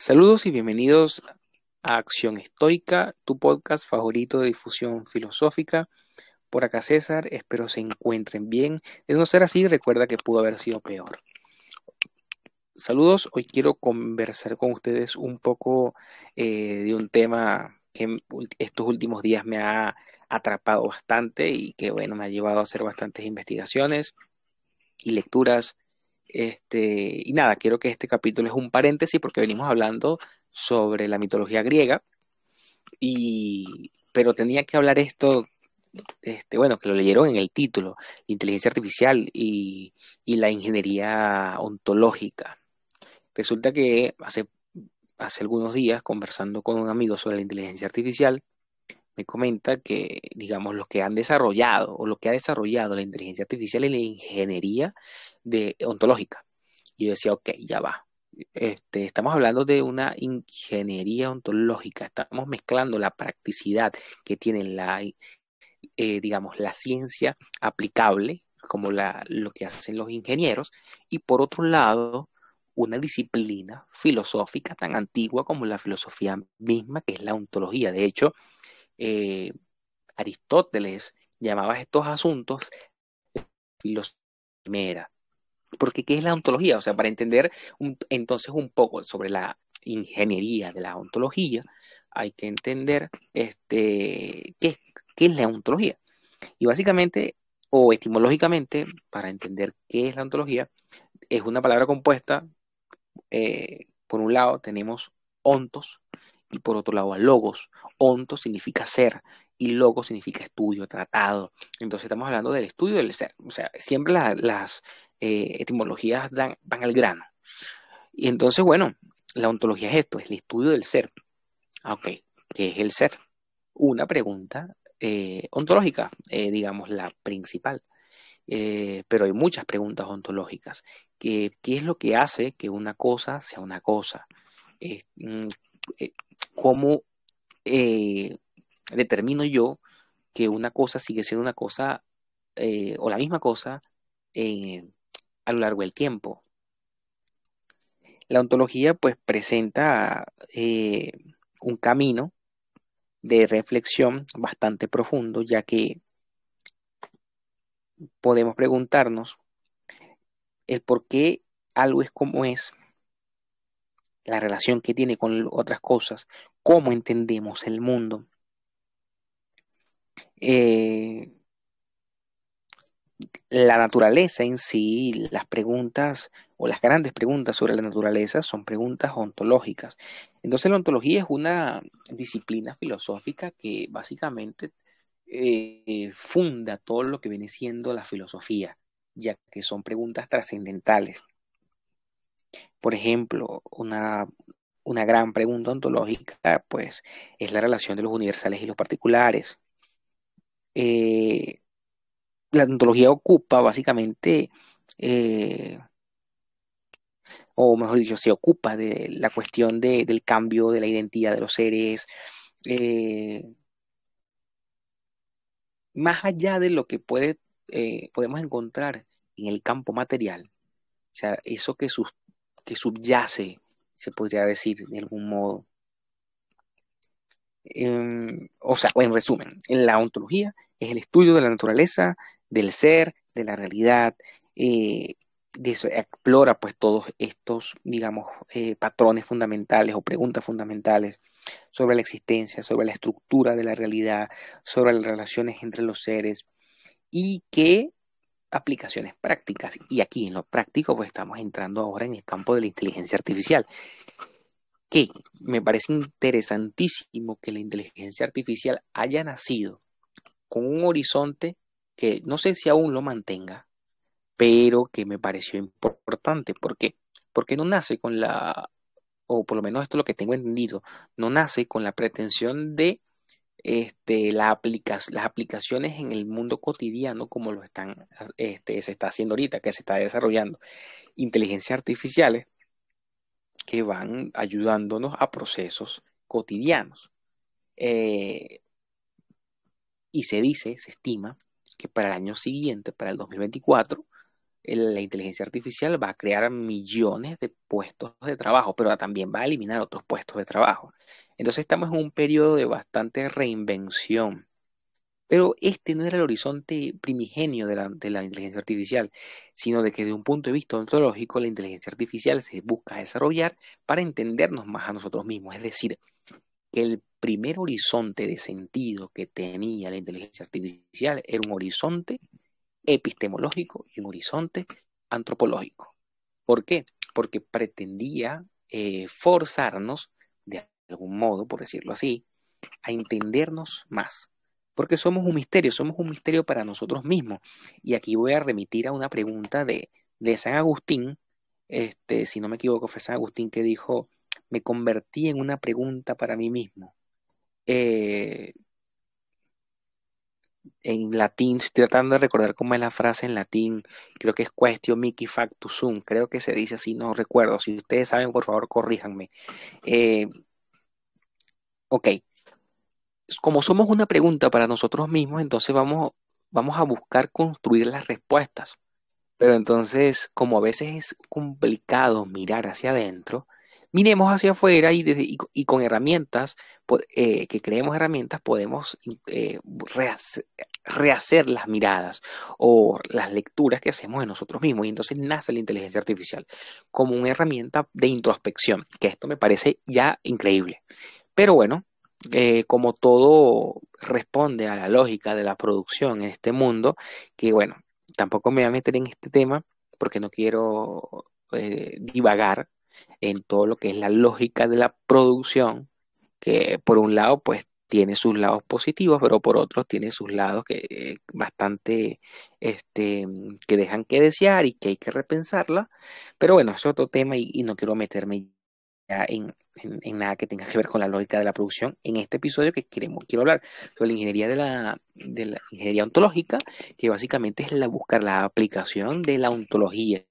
Saludos y bienvenidos a Acción Estoica, tu podcast favorito de difusión filosófica. Por acá César, espero se encuentren bien. De no ser así, recuerda que pudo haber sido peor. Saludos, hoy quiero conversar con ustedes un poco eh, de un tema que estos últimos días me ha atrapado bastante y que bueno, me ha llevado a hacer bastantes investigaciones y lecturas este, y nada, quiero que este capítulo es un paréntesis porque venimos hablando sobre la mitología griega, y, pero tenía que hablar esto, este, bueno, que lo leyeron en el título, inteligencia artificial y, y la ingeniería ontológica. Resulta que hace, hace algunos días, conversando con un amigo sobre la inteligencia artificial, me comenta que, digamos, lo que han desarrollado o lo que ha desarrollado la inteligencia artificial y la ingeniería de, ontológica. Yo decía, ok, ya va. Este, estamos hablando de una ingeniería ontológica, estamos mezclando la practicidad que tiene la, eh, digamos, la ciencia aplicable, como la, lo que hacen los ingenieros, y por otro lado, una disciplina filosófica tan antigua como la filosofía misma, que es la ontología. De hecho, eh, Aristóteles llamaba estos asuntos filosofía porque ¿qué es la ontología? O sea, para entender entonces un poco sobre la ingeniería de la ontología, hay que entender este, qué, es la ontología. Y básicamente, o etimológicamente, para entender qué es la ontología, es una palabra compuesta. Eh, por un lado tenemos ontos y por otro lado logos. Ontos significa ser y logos significa estudio, tratado. Entonces estamos hablando del estudio del ser. O sea, siempre las eh, etimologías dan, van al grano. Y entonces, bueno, la ontología es esto, es el estudio del ser. Ah, ok, ¿qué es el ser? Una pregunta eh, ontológica, eh, digamos la principal. pero hay muchas preguntas ontológicas. ¿Qué, ¿Qué, es lo que hace que una cosa sea una cosa? Mm, ¿Cómo determino yo que una cosa sigue siendo una cosa o la misma cosa a lo largo del tiempo. La ontología pues presenta eh, un camino de reflexión bastante profundo, ya que podemos preguntarnos el por qué algo es como es, la relación que tiene con otras cosas, cómo entendemos el mundo. Eh, la naturaleza en sí, las preguntas o las grandes preguntas sobre la naturaleza son preguntas ontológicas. Entonces la ontología es una disciplina filosófica que básicamente eh, funda todo lo que viene siendo la filosofía, ya que son preguntas trascendentales. Por ejemplo, una, gran pregunta ontológica, pues, es la relación de los universales y los particulares. Eh, la ontología ocupa básicamente, eh, o mejor dicho, se ocupa de la cuestión del cambio de la identidad de los seres, eh, más allá de lo que puede, podemos encontrar en el campo material, o sea, eso que, que subyace, se podría decir de algún modo. Em, o sea, en resumen, en la ontología es el estudio de la naturaleza, del ser, de la realidad, eh, explora pues todos estos, digamos, eh, patrones fundamentales o preguntas fundamentales sobre la existencia, sobre la estructura de la realidad, sobre las relaciones entre los seres y qué aplicaciones prácticas. Y aquí en lo práctico pues estamos entrando ahora en el campo de la inteligencia artificial que me parece interesantísimo que la inteligencia artificial haya nacido con un horizonte que no sé si aún lo mantenga, pero que me pareció importante. ¿Por qué? Porque no nace con la, o por lo menos esto es lo que tengo entendido, no nace con la pretensión de este, la las aplicaciones en el mundo cotidiano como lo están, este, se está haciendo ahorita, que se está desarrollando. Inteligencias artificiales que van ayudándonos a procesos cotidianos. Eh, y se dice, se estima, que para el año siguiente, para el 2024, la inteligencia artificial va a crear millones de puestos de trabajo, pero también va a eliminar otros puestos de trabajo. Entonces estamos en un periodo de bastante reinvención. Pero este no era el horizonte primigenio de la, de la, inteligencia artificial, sino de que desde un punto de vista ontológico la inteligencia artificial se busca desarrollar para entendernos más a nosotros mismos. Es decir, que el primer horizonte de sentido que tenía la inteligencia artificial era un horizonte epistemológico y un horizonte antropológico. ¿Por qué? Porque pretendía eh, forzarnos, de algún modo, por decirlo así, a entendernos más. Porque somos un misterio, somos un misterio para nosotros mismos. Y aquí voy a remitir a una pregunta de, de San Agustín, este, si no me equivoco, fue San Agustín que dijo, me convertí en una pregunta para mí mismo. Eh, en latín, estoy tratando de recordar cómo es la frase en latín, creo que es questio mihi factus creo que se dice así, no recuerdo, si ustedes saben, por favor, corríjanme. Eh, ok, como somos una pregunta para nosotros mismos, entonces vamos, vamos a buscar construir las respuestas. Pero entonces, como a veces es complicado mirar hacia adentro, miremos hacia afuera y, y, con herramientas, eh, que creemos herramientas, podemos eh, rehacer, las miradas o las lecturas que hacemos de nosotros mismos. Y entonces nace la inteligencia artificial como una herramienta de introspección, que esto me parece ya increíble. Pero bueno, eh, como todo responde a la lógica de la producción en este mundo, que bueno, tampoco me voy a meter en este tema porque no quiero divagar en todo lo que es la lógica de la producción, que por un lado pues tiene sus lados positivos, pero por otro tiene sus lados que bastante este, que dejan que desear y que hay que repensarla. Pero bueno, es otro tema y, no quiero meterme ya en, nada que tenga que ver con la lógica de la producción en este episodio que queremos, quiero hablar sobre la ingeniería de la, de la ingeniería ontológica, que básicamente es la buscar la aplicación de la ontología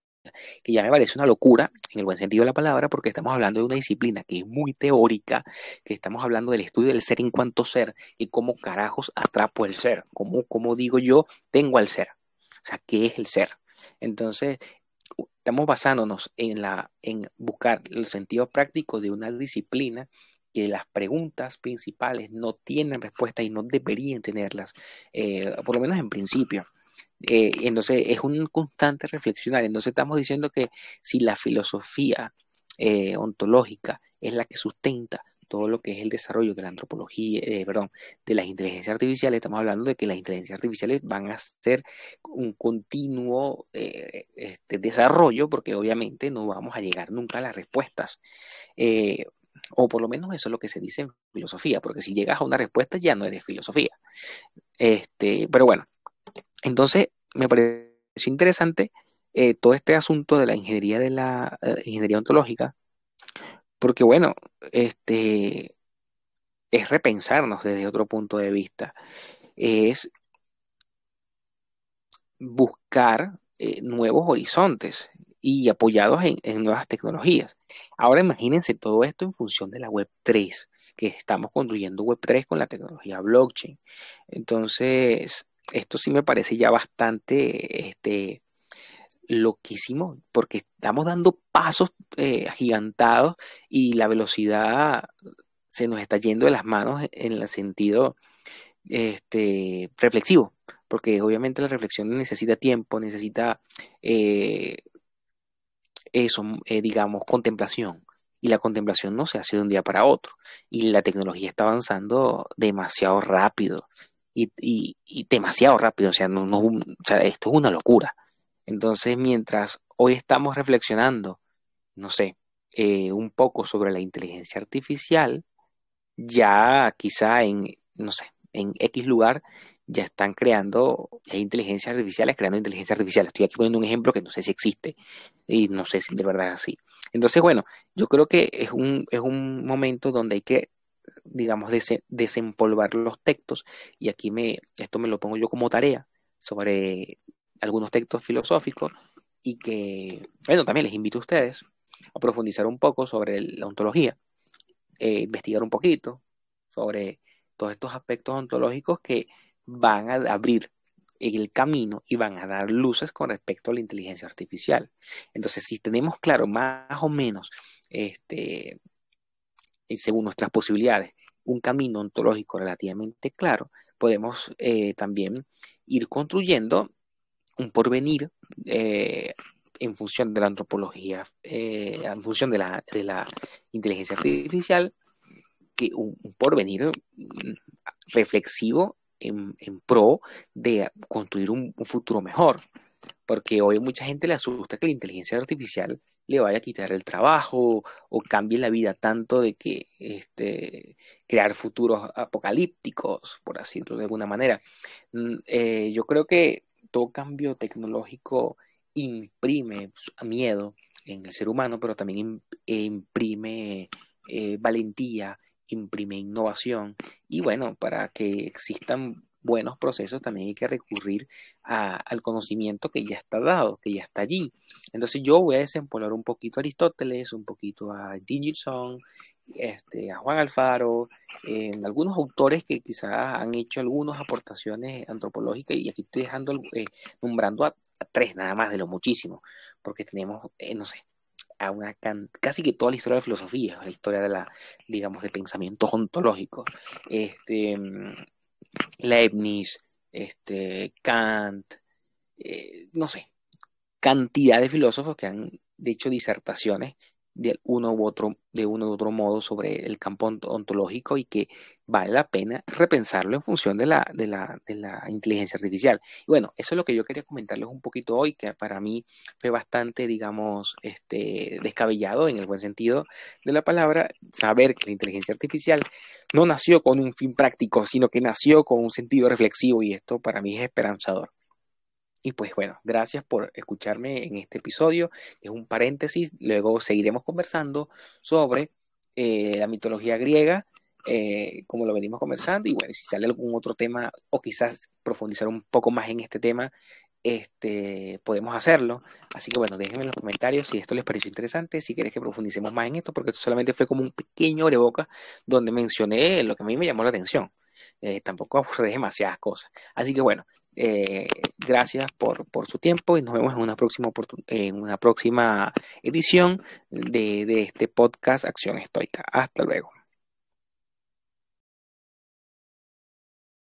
que ya me parece una locura, en el buen sentido de la palabra, porque estamos hablando de una disciplina que es muy teórica, que estamos hablando del estudio del ser en cuanto ser y cómo carajos atrapo el ser, cómo, cómo digo yo tengo al ser, o sea, ¿qué es el ser? Entonces, estamos basándonos en, la, en buscar el sentido práctico de una disciplina que las preguntas principales no tienen respuesta y no deberían tenerlas, eh, por lo menos en principio. Eh, entonces es un constante reflexionar. Entonces estamos diciendo que si la filosofía eh, ontológica es la que sustenta todo lo que es el desarrollo de la antropología, eh, perdón, de las inteligencias artificiales, estamos hablando de que las inteligencias artificiales van a ser un continuo este, desarrollo, porque obviamente no vamos a llegar nunca a las respuestas. o por lo menos eso es lo que se dice en filosofía, porque si llegas a una respuesta ya no eres filosofía. Este, pero bueno, entonces, me pareció interesante eh, todo este asunto de la ingeniería de la eh, ingeniería ontológica, porque bueno, este es repensarnos desde otro punto de vista, es buscar eh, nuevos horizontes y apoyados en, en, nuevas tecnologías. Ahora imagínense todo esto en función de la Web 3, que estamos construyendo Web 3 con la tecnología blockchain. Entonces, esto sí me parece ya bastante este, loquísimo, porque estamos dando pasos eh, agigantados y la velocidad se nos está yendo de las manos en el sentido este, reflexivo, porque obviamente la reflexión necesita tiempo, necesita eh, eso, eh, digamos, contemplación. Y la contemplación no se hace de un día para otro. Y la tecnología está avanzando demasiado rápido y, demasiado rápido, o sea, no, no, esto es una locura. Entonces, mientras hoy estamos reflexionando, no sé, eh, un poco sobre la inteligencia artificial, ya quizá en, no sé, en X lugar ya están creando inteligencias artificiales, creando inteligencia artificial. Estoy aquí poniendo un ejemplo que no sé si existe y no sé si de verdad es así. Entonces, bueno, yo creo que es un, es un momento donde hay que digamos, desempolvar los textos, y aquí me, esto me lo pongo yo como tarea sobre algunos textos filosóficos, y que, bueno, también les invito a ustedes a profundizar un poco sobre la ontología, eh, investigar un poquito sobre todos estos aspectos ontológicos que van a abrir el camino y van a dar luces con respecto a la inteligencia artificial. Entonces, si tenemos claro más o menos, este, según nuestras posibilidades, un camino ontológico relativamente claro, podemos eh, también ir construyendo un porvenir eh, en función de la antropología, eh, en función de la, de la, inteligencia artificial, que un, porvenir mm, reflexivo en, pro de construir un, futuro mejor. Porque hoy mucha gente le asusta que la inteligencia artificial le vaya a quitar el trabajo o cambie la vida tanto de que este, crear futuros apocalípticos, por así decirlo de alguna manera. Mm, eh, yo creo que todo cambio tecnológico imprime miedo en el ser humano, pero también imprime eh, valentía, imprime innovación. Y bueno, para que existan buenos procesos también hay que recurrir al conocimiento que ya está dado, que ya está allí. Entonces yo voy a desempolvar un poquito a Aristóteles, un poquito a Dickinson, este, a Juan Alfaro, algunos autores que quizás han hecho algunas aportaciones antropológicas y aquí estoy dejando, eh, nombrando a, tres nada más de lo muchísimo, porque tenemos, eh, no sé, a una casi que toda la historia de filosofía, la historia de la, digamos, de pensamiento ontológico. Este, Leibniz, este, Kant, eh, no sé, cantidad de filósofos que han hecho disertaciones de uno u otro, de uno u otro modo sobre el campo ontológico y que vale la pena repensarlo en función de la, de la, de la inteligencia artificial. Y bueno, eso es lo que yo quería comentarles un poquito hoy, que para mí fue bastante, digamos, este, descabellado en el buen sentido de la palabra, saber que la inteligencia artificial no nació con un fin práctico, sino que nació con un sentido reflexivo y esto para mí es esperanzador. Y pues bueno, gracias por escucharme en este episodio. Es un paréntesis. Luego seguiremos conversando sobre eh, la mitología griega, eh, como lo venimos conversando. Y bueno, si sale algún otro tema o quizás profundizar un poco más en este tema, este, podemos hacerlo. Así que bueno, déjenme en los comentarios si esto les pareció interesante, si quieres que profundicemos más en esto, porque esto solamente fue como un pequeño boca donde mencioné lo que a mí me llamó la atención. Eh, tampoco abordé demasiadas cosas. Así que bueno, eh, gracias por, por, su tiempo y nos vemos en una próxima, en una próxima edición de, de este podcast Acción Estoica. Hasta luego.